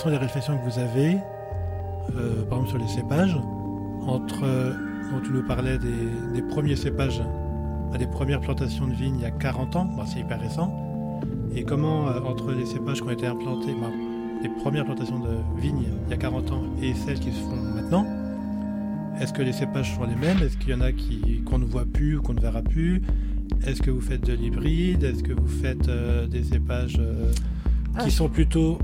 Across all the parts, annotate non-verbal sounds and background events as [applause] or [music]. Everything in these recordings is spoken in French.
quelles sont les réflexions que vous avez, euh, par exemple sur les cépages, entre, dont tu nous parlais des, premiers cépages, des premières plantations de vignes il y a 40 ans, c'est hyper récent, et comment entre les cépages qui ont été implantés, les premières plantations de vignes il y a 40 ans et celles qui se font maintenant, est-ce que les cépages sont les mêmes? Est-ce qu'il y en a qui, qu'on ne voit plus ou qu'on ne verra plus? Est-ce que vous faites de l'hybride? Est-ce que vous faites euh, des cépages euh, qui ah. sont plutôt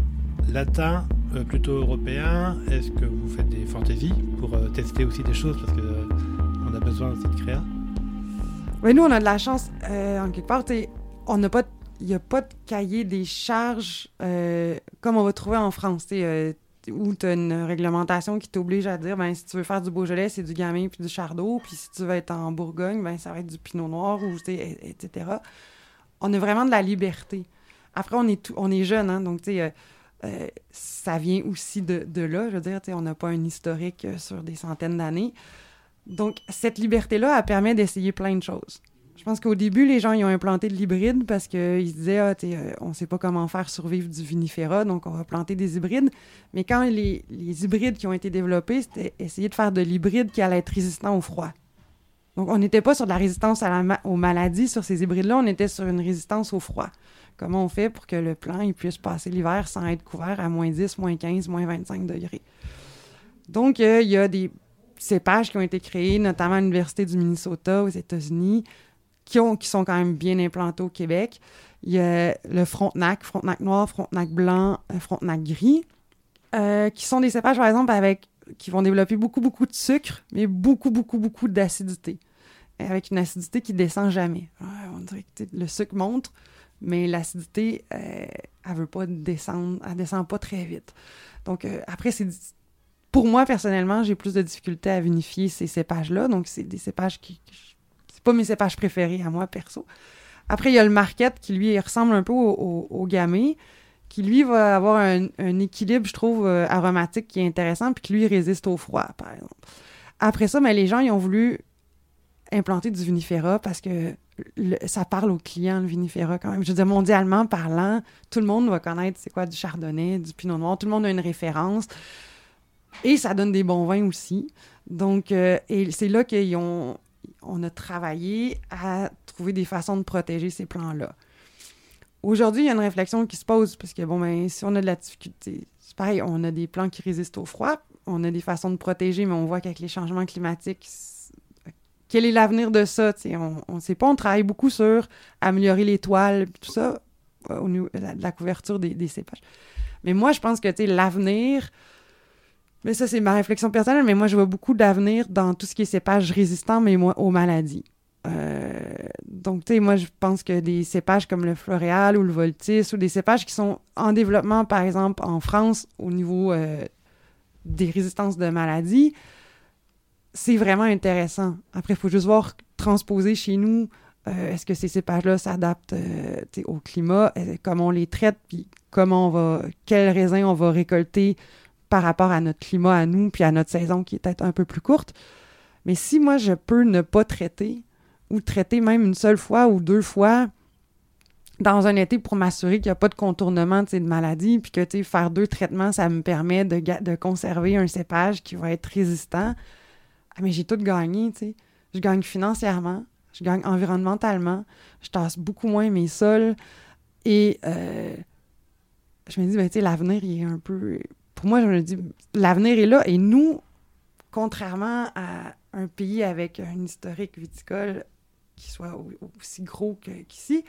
latins, euh, plutôt européens Est-ce que vous faites des fantaisies pour tester aussi des choses parce qu'on a besoin de cette créa? Oui, nous, on a de la chance. en quelque part, on n'a pas il n'y a pas de cahier des charges comme on va trouver en France où tu as une réglementation qui t'oblige à dire ben si tu veux faire du Beaujolais, c'est du Gamay puis du Chardot, puis si tu veux être en Bourgogne, ben ça va être du Pinot Noir, ou, etc. On a vraiment de la liberté. Après, on est, tout, on est jeune, hein, donc tu sais, euh, ça vient aussi de, là. Je veux dire, on n'a pas un historique euh, sur des centaines d'années. Donc, cette liberté-là, elle permet d'essayer plein de choses. Je pense qu'au début, les gens ils ont implanté de l'hybride parce qu'ils se disaient ah, euh, on ne sait pas comment faire survivre du vinifera, donc on va planter des hybrides. Mais quand les, hybrides qui ont été développés, c'était essayer de faire de l'hybride qui allait être résistant au froid. Donc on n'était pas sur de la résistance aux maladies sur ces hybrides-là, on était sur une résistance au froid. Comment on fait pour que le plant il puisse passer l'hiver sans être couvert à moins 10, moins 15, moins 25 degrés? Donc, euh, il y a des cépages qui ont été créés, notamment à l'Université du Minnesota aux États-Unis, qui, ont, qui sont quand même bien implantés au Québec. Il y a le Frontenac, Frontenac noir, Frontenac blanc, euh, Frontenac gris, euh, qui sont des cépages, par exemple, avec qui vont développer beaucoup, beaucoup de sucre, mais beaucoup, beaucoup, beaucoup d'acidité. Avec une acidité qui descend jamais. on dirait que le sucre monte, mais l'acidité, euh, elle veut pas descendre, elle descend pas très vite. Donc, après, c'est pour moi, personnellement, j'ai plus de difficultés à vinifier ces cépages-là. Donc, c'est des cépages qui, pas mes cépages préférés à moi, perso. Après, il y a le market qui, lui, ressemble un peu au, au, gamay, qui, lui, va avoir un, équilibre, je trouve, euh, aromatique qui est intéressant, puis qui, lui, résiste au froid, par exemple. Après ça, mais les gens, ils ont voulu implanter du vinifera parce que ça parle aux clients, le vinifera, quand même. Je veux dire, mondialement parlant, tout le monde va connaître c'est quoi du chardonnay, du pinot noir, tout le monde a une référence. Et ça donne des bons vins aussi. Donc, euh, c'est là qu'ils ont on a travaillé à trouver des façons de protéger ces plants-là. Aujourd'hui, il y a une réflexion qui se pose parce que, bon, ben, si on a de la difficulté, c'est pareil, on a des plants qui résistent au froid, on a des façons de protéger, mais on voit qu'avec les changements climatiques, quel est l'avenir de ça? on ne sait pas, on travaille beaucoup sur améliorer les toiles, tout ça, de la, couverture des, des, cépages. Mais moi, je pense que l'avenir, mais ça, c'est ma réflexion personnelle, mais moi, je vois beaucoup d'avenir dans tout ce qui est cépage résistant, mais moi, aux maladies. Euh, donc, tu sais, moi, je pense que des cépages comme le floréal ou le voltis ou des cépages qui sont en développement, par exemple, en France, au niveau euh, des résistances de maladies, c'est vraiment intéressant. Après, il faut juste voir transposer chez nous. Euh, est-ce que ces cépages-là s'adaptent au climat? Comment on les traite? Puis comment on va... Quels raisins on va récolter par rapport à notre climat à nous, puis à notre saison qui est peut-être un peu plus courte. Mais si moi, je peux ne pas traiter, ou traiter même une seule fois ou deux fois dans un été pour m'assurer qu'il n'y a pas de contournement de maladie, puis que faire deux traitements, ça me permet de, conserver un cépage qui va être résistant, ah, mais j'ai tout gagné. sais. Je gagne financièrement, je gagne environnementalement, je tasse beaucoup moins mes sols, et euh, je me dis, ben, l'avenir, il est un peu pour moi, je me dis, l'avenir est là et nous, contrairement à un pays avec un historique viticole qui soit aussi gros qu'ici,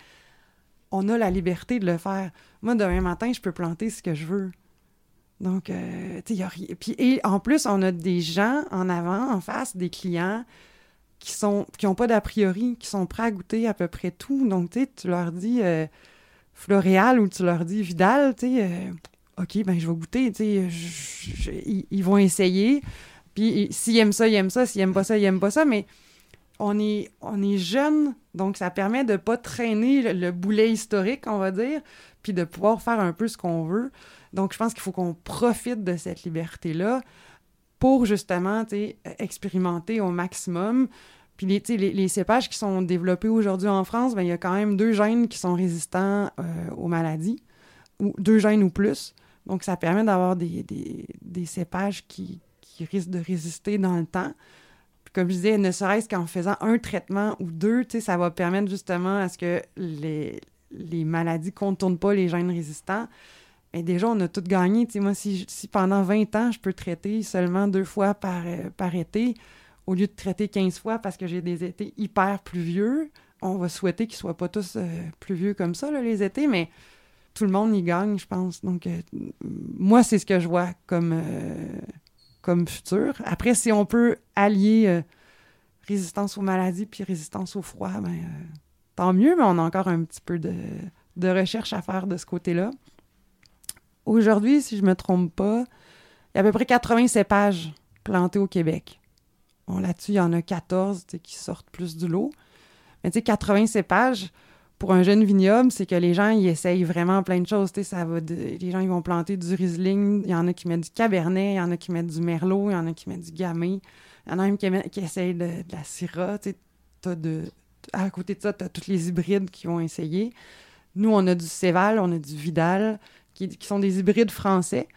on a la liberté de le faire. Moi, demain matin, je peux planter ce que je veux. Donc, euh, tu sais, a rien. Puis, et en plus, on a des gens en avant, en face, des clients qui sont qui n'ont pas d'a priori, qui sont prêts à goûter à peu près tout. Donc, tu sais, tu leur dis euh, Floréal ou tu leur dis Vidal, tu sais, euh, OK, ben je vais goûter, tu ils, vont essayer. Puis s'ils aiment ça, ils aiment ça. S'ils aiment pas ça, ils aiment pas ça. Mais on est, on est jeune, donc ça permet de pas traîner le, boulet historique, on va dire, puis de pouvoir faire un peu ce qu'on veut. Donc je pense qu'il faut qu'on profite de cette liberté-là pour justement, expérimenter au maximum. Puis les, cépages qui sont développés aujourd'hui en France, ben, il y a quand même deux gènes qui sont résistants euh, aux maladies, ou deux gènes ou plus. Donc, ça permet d'avoir des, cépages qui, risquent de résister dans le temps. Comme je disais, ne serait-ce qu'en faisant un traitement ou deux, ça va permettre justement à ce que les, les maladies ne contournent pas les gènes résistants. Et déjà, on a tout gagné. moi, si, si, pendant 20 ans, je peux traiter seulement deux fois par, euh, par été, au lieu de traiter 15 fois parce que j'ai des étés hyper pluvieux, on va souhaiter qu'ils ne soient pas tous euh, pluvieux comme ça, les étés, mais tout le monde y gagne, je pense. Donc, euh, moi, c'est ce que je vois comme, comme futur. Après, si on peut allier résistance aux maladies puis résistance au froid, ben, tant mieux, mais on a encore un petit peu de, de recherche à faire de ce côté-là. Aujourd'hui, si je ne me trompe pas, il y a à peu près 80 cépages plantés au Québec. Bon, là-dessus, il y en a 14 qui sortent plus du lot. Mais tu sais, 80 cépages, pour un jeune vignoble, c'est que les gens, ils essayent vraiment plein de choses. Ça va Les gens, ils vont planter du Riesling, il y en a qui mettent du Cabernet, il y en a qui mettent du Merlot, il y en a qui mettent du Gamay, il y en a même qui, essayent de, la Syrah. de... À côté de ça, tu as tous les hybrides qui ont essayé. Nous, on a du Céval, on a du Vidal, qui, sont des hybrides français,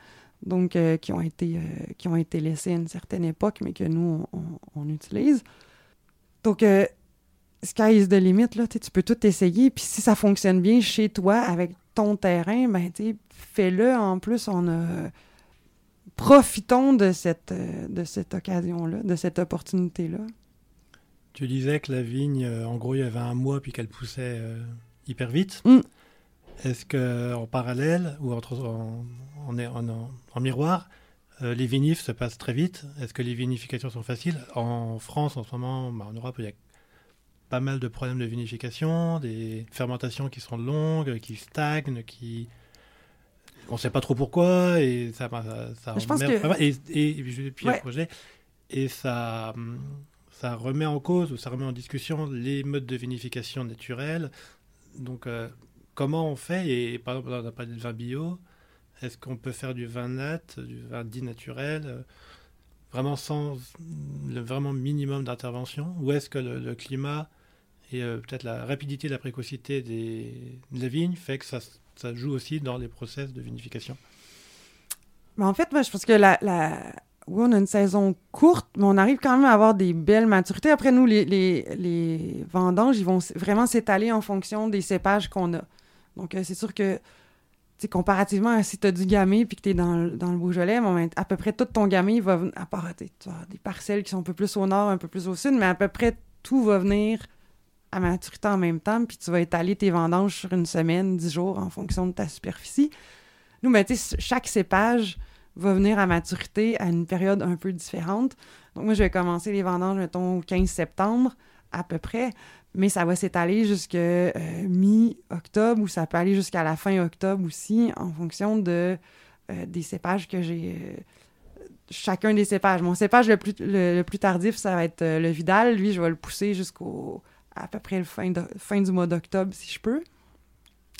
donc euh, qui, ont été, euh, qui ont été laissés à une certaine époque, mais que nous, on, utilise. Donc, euh, sky is the limit, là, tu peux tout essayer, puis si ça fonctionne bien chez toi, avec ton terrain, ben, fais-le. En plus, on a... Profitons de cette, de cette occasion-là, de cette opportunité-là. Tu disais que la vigne, en gros, il y avait un mois, puis qu'elle poussait hyper vite. Mm. Est-ce qu'en parallèle ou en, en, miroir, euh, les vinifs se passent très vite? Est-ce que les vinifications sont faciles? En France, en ce moment, bah, en Europe, il y a pas mal de problèmes de vinification, des fermentations qui sont longues, qui stagnent, qui on ne sait pas trop pourquoi et ça, ça, je pense que... et, et, puis projet et ça ça remet en cause ou ça remet en discussion les modes de vinification naturels. Donc euh, comment on fait? Et par exemple, on a parlé de vin bio. Est-ce qu'on peut faire du vin nat, du vin dit naturel, euh, vraiment sans le vraiment minimum d'intervention? Ou est-ce que le, climat et euh, peut-être la rapidité et la précocité des, de la vigne fait que ça, ça joue aussi dans les process de vinification mais En fait, moi, je pense que la, oui, on a une saison courte, mais on arrive quand même à avoir des belles maturités. Après, nous, les, les, les vendanges, ils vont vraiment s'étaler en fonction des cépages qu'on a. Donc, euh, c'est sûr que, comparativement à si tu as du gamay puis que tu es dans, dans, le Beaujolais, à peu près tout ton gamay va venir, à part des parcelles qui sont un peu plus au nord, un peu plus au sud, mais à peu près tout va venir à maturité en même temps, puis tu vas étaler tes vendanges sur une semaine, dix jours, en fonction de ta superficie. Nous, ben, chaque cépage va venir à maturité à une période un peu différente. Donc, moi, je vais commencer les vendanges, mettons, au 15 septembre, à peu près mais ça va s'étaler jusqu'à euh, mi-octobre ou ça peut aller jusqu'à la fin octobre aussi en fonction de, euh, des cépages que j'ai. Euh, chacun des cépages. Mon cépage le plus, le, plus tardif, ça va être le Vidal. Lui, je vais le pousser jusqu'au à peu près le fin, fin du mois d'octobre si je peux.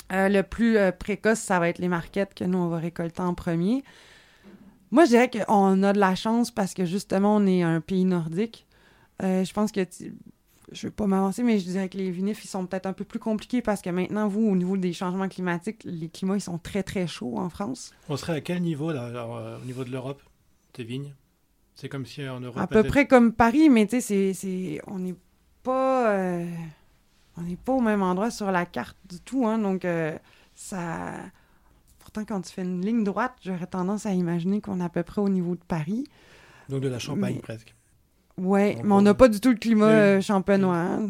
le plus précoce, ça va être les marquettes que nous, on va récolter en premier. Moi, je dirais qu'on a de la chance parce que justement, on est un pays nordique. je pense que je ne vais pas m'avancer, mais je dirais que les vinifs, ils sont peut-être un peu plus compliqués parce que maintenant, vous, au niveau des changements climatiques, les climats, ils sont très, très chauds en France. On serait à quel niveau, là, euh, au niveau de l'Europe, tes vignes? C'est comme si en Europe... À peu près comme Paris, mais tu sais, on n'est pas... Euh, on n'est pas au même endroit sur la carte du tout, hein, donc euh, ça... Pourtant, quand tu fais une ligne droite, j'aurais tendance à imaginer qu'on est à peu près au niveau de Paris. Donc de la Champagne, presque. Oui, mais on n'a pas du tout le climat euh, champenois. Hein,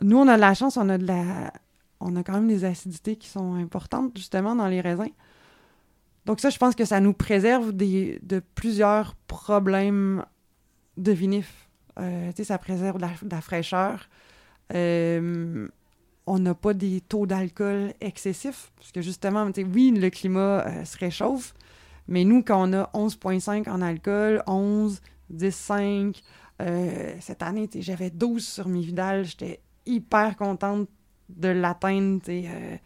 nous, on a de la chance, on a de la. On a quand même des acidités qui sont importantes, justement, dans les raisins. Donc, ça, je pense que ça nous préserve des, de plusieurs problèmes de vinif. Euh, ça préserve de la, fraîcheur. on n'a pas des taux d'alcool excessifs, parce que justement, oui, le climat se réchauffe, mais nous, quand on a 11,5 en alcool, 11, 10-5. Euh, cette année, j'avais 12 sur mes Vidal. J'étais hyper contente de l'atteindre. Euh.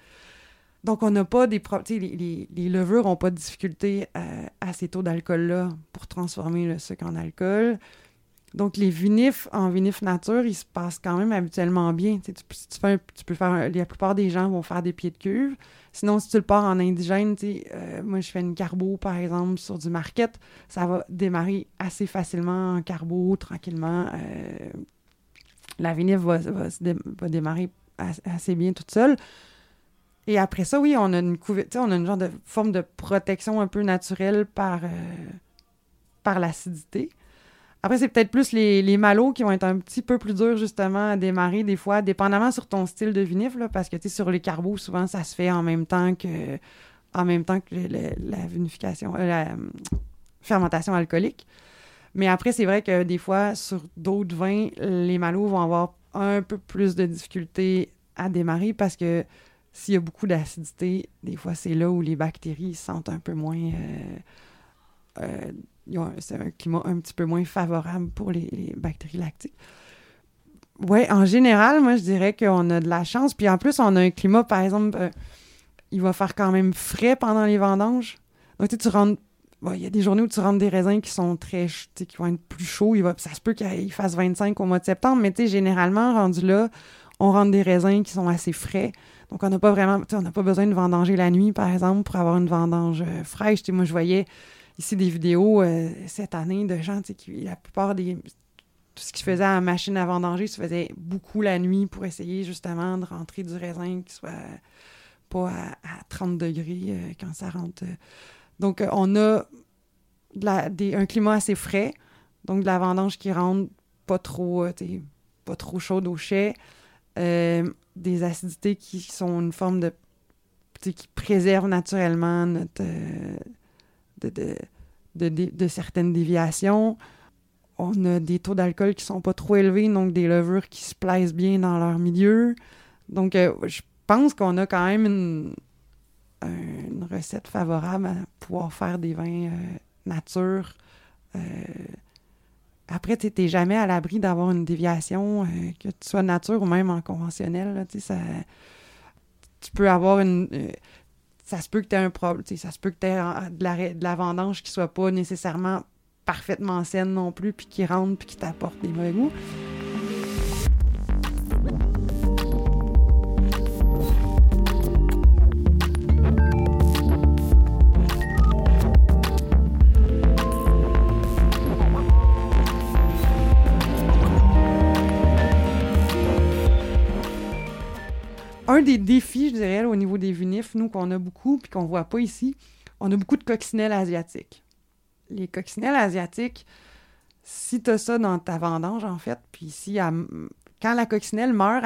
Donc, on n'a pas des... Les, les, levures n'ont pas de difficulté euh, à ces taux d'alcool-là pour transformer le sucre en alcool. Donc, les vinifs en vinif nature, ils se passent quand même habituellement bien. Tu. La plupart des gens vont faire des pieds de cuve. Sinon, si tu le pars en indigène, euh, moi, je fais une carbo, par exemple, sur du market, ça va démarrer assez facilement en carbo, tranquillement. Euh, la vinif va, démarrer assez bien toute seule. Et après ça, oui, on a une on a une genre de forme de protection un peu naturelle par, euh, par l'acidité. Après, c'est peut-être plus les, les malos qui vont être un petit peu plus durs, justement, à démarrer des fois, dépendamment sur ton style de vinif, là, parce que, tu sur les carbos, souvent, ça se fait en même temps que, en même temps que la vinification, euh, la euh, fermentation alcoolique. Mais après, c'est vrai que des fois, sur d'autres vins, les malos vont avoir un peu plus de difficulté à démarrer parce que s'il y a beaucoup d'acidité, des fois, c'est là où les bactéries sentent un peu moins... Euh, c'est un climat un petit peu moins favorable pour les, bactéries lactiques. Oui, en général, moi, je dirais qu'on a de la chance. Puis en plus, on a un climat, par exemple, euh, il va faire quand même frais pendant les vendanges. Donc, tu rentres. Il y a des journées où tu rentres des raisins qui sont très. qui vont être plus chauds. Il va, ça se peut qu'il fasse 25 au mois de septembre, mais tu sais, généralement, rendu là, on rentre des raisins qui sont assez frais. Donc, on n'a pas vraiment. On n'a pas besoin de vendanger la nuit, par exemple, pour avoir une vendange euh, fraîche. sais, moi, je voyais ici des vidéos euh, cette année de gens, qui, la plupart des. Tout ce qu'ils faisaient à la machine à vendanger se faisait beaucoup la nuit pour essayer justement de rentrer du raisin qui soit pas à, 30 degrés euh, quand ça rentre. Donc, euh, on a un climat assez frais, donc de la vendange qui rentre pas trop, pas trop chaude au chai, des acidités qui sont une forme de. qui préservent naturellement notre de, de, certaines déviations. On a des taux d'alcool qui sont pas trop élevés, donc des levures qui se plaisent bien dans leur milieu. Donc, euh, je pense qu'on a quand même une, une, recette favorable à pouvoir faire des vins euh, nature. Euh, après, tu n'es jamais à l'abri d'avoir une déviation, que tu sois nature ou même en conventionnel. ça, tu peux avoir une ça se peut que tu aies un problème, ça se peut que tu aies de la, de la vendange qui soit pas nécessairement parfaitement saine non plus, puis qui rentre, puis qui t'apporte des mauvais goûts. Un des défis, je dirais, au niveau des vinifs, nous, qu'on a beaucoup, puis qu'on voit pas ici, on a beaucoup de coccinelles asiatiques. Les coccinelles asiatiques, si tu as ça dans ta vendange, en fait, puis si quand la coccinelle meurt,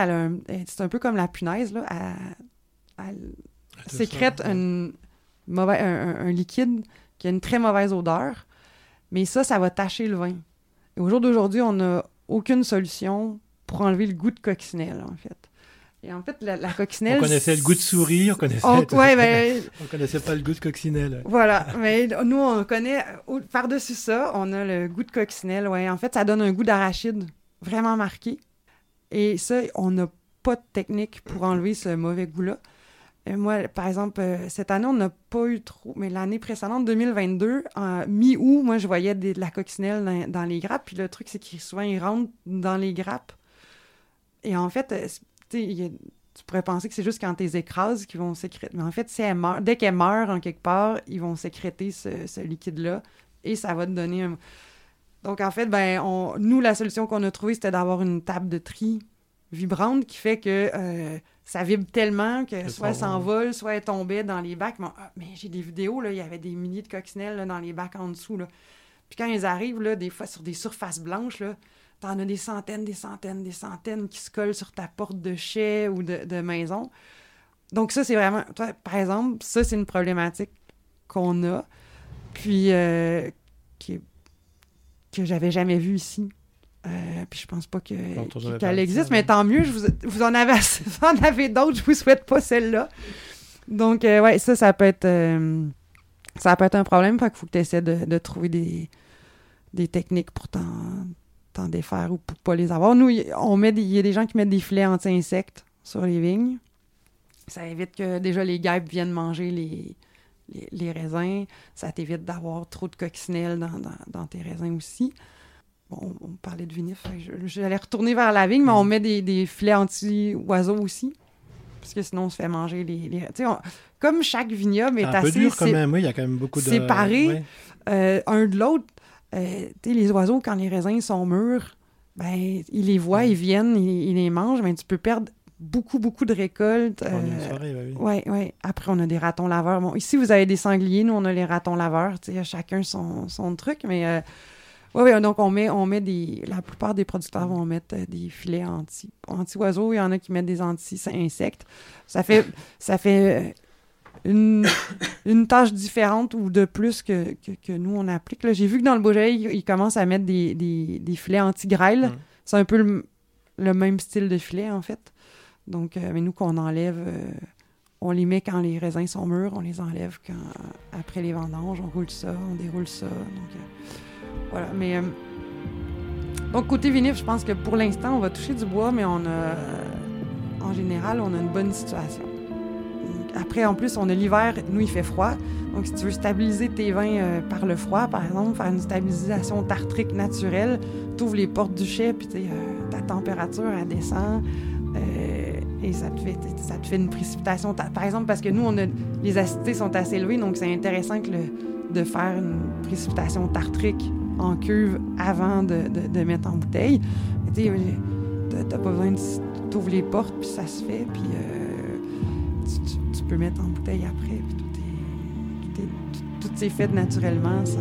c'est un peu comme la punaise, là, elle, sécrète un, mauvais, un, liquide qui a une très mauvaise odeur, mais ça, ça va tacher le vin. Et au jour d'aujourd'hui, on n'a aucune solution pour enlever le goût de coccinelle, en fait. Et en fait, la, coccinelle. On connaissait le goût de souris, on connaissait. On, ouais, ben, [laughs] on connaissait pas le goût de coccinelle. Voilà, [laughs] mais nous, on connaît. Par-dessus ça, on a le goût de coccinelle. Ouais, en fait, ça donne un goût d'arachide vraiment marqué. Et ça, on n'a pas de technique pour enlever ce mauvais goût-là. Moi, par exemple, euh, cette année, on n'a pas eu trop. Mais l'année précédente, 2022, en mi-août, moi, je voyais de la coccinelle dans, les grappes. Puis le truc, c'est qu'ils souvent, ils rentrent dans les grappes. Et en fait, tu pourrais penser que c'est juste quand tu les écrases qu'ils vont sécréter. Mais en fait, si dès qu'elles meurent en quelque part, ils vont sécréter ce, liquide-là et ça va te donner un. Donc, en fait, ben, on, nous, la solution qu'on a trouvée, c'était d'avoir une table de tri vibrante qui fait que euh, ça vibre tellement que soit s'envole, soit elle tombait dans les bacs. Ah, mais, j'ai des vidéos, là, il y avait des milliers de coccinelles dans les bacs en dessous. Là. Puis quand ils arrivent, là, des fois sur des surfaces blanches, là, T'en as des centaines, des centaines, des centaines qui se collent sur ta porte de chai ou de, maison. Donc ça, c'est vraiment... Toi, par exemple, ça, c'est une problématique qu'on a, puis euh, qui, que j'avais jamais vue ici. Euh, puis je pense pas que, qu'elle existe, mais tant mieux, je vous, vous en avez en avez d'autres, je vous souhaite pas celle-là. Donc, euh, ouais, ça, ça peut être... ça peut être un problème, fait qu'il faut que tu essaies de, de, trouver des, des techniques pour t'en t'en défaire ou pour pas les avoir. Nous, on met il y a des gens qui mettent des filets anti-insectes sur les vignes. Ça évite que déjà les guêpes viennent manger les, les, raisins. Ça t'évite d'avoir trop de coccinelles dans, tes raisins aussi. bon, on parlait de vinif, j'allais retourner vers la vigne, mais on mm. met des, filets anti-oiseaux aussi. Parce que sinon, on se fait manger les. comme chaque vignoble est un assez. peu dur quand même, oui, il y a quand même beaucoup de. Séparé, euh, un de l'autre. Euh, les oiseaux, quand les raisins sont mûrs, ben, ils les voient, ils viennent, ils, les mangent, mais tu peux perdre beaucoup, beaucoup de récoltes. Euh, oui, oui. Après, on a des ratons laveurs. Bon, ici, vous avez des sangliers, nous, on a les ratons laveurs. Chacun son, son truc, mais euh, oui, donc on met, on met des. La plupart des producteurs vont mettre euh, des filets anti, anti-oiseaux. Il y en a qui mettent des anti-insectes. Ça fait, ça fait une, une tâche différente ou de plus que, que, nous, on applique. J'ai vu que dans le Beaujolais, ils, commencent à mettre des, des, des filets anti-grêle. Mm. C'est un peu le, le, même style de filet, en fait. Donc, euh, mais nous, qu'on enlève, euh, on les met quand les raisins sont mûrs, on les enlève quand, après les vendanges, on roule ça, on déroule ça. Donc, euh, voilà. Mais, donc, côté vinif, je pense que pour l'instant, on va toucher du bois, mais on a, en général, on a une bonne situation. Après, en plus, on a l'hiver, nous, il fait froid. Donc, si tu veux stabiliser tes vins par le froid, par exemple, faire une stabilisation tartrique naturelle, tu ouvres les portes du chai, puis ta température, elle descend. Euh, et ça te, fait, ça te fait une précipitation. Par exemple, parce que nous, on a, les acidités sont assez élevées, donc c'est intéressant que de faire une précipitation tartrique en cuve avant de, de, mettre en bouteille. Tu n'as pas besoin de t'ouvrir les portes, puis ça se fait, puis euh, tu, peux mettre en bouteille après, puis tout, est, tout, fait naturellement sans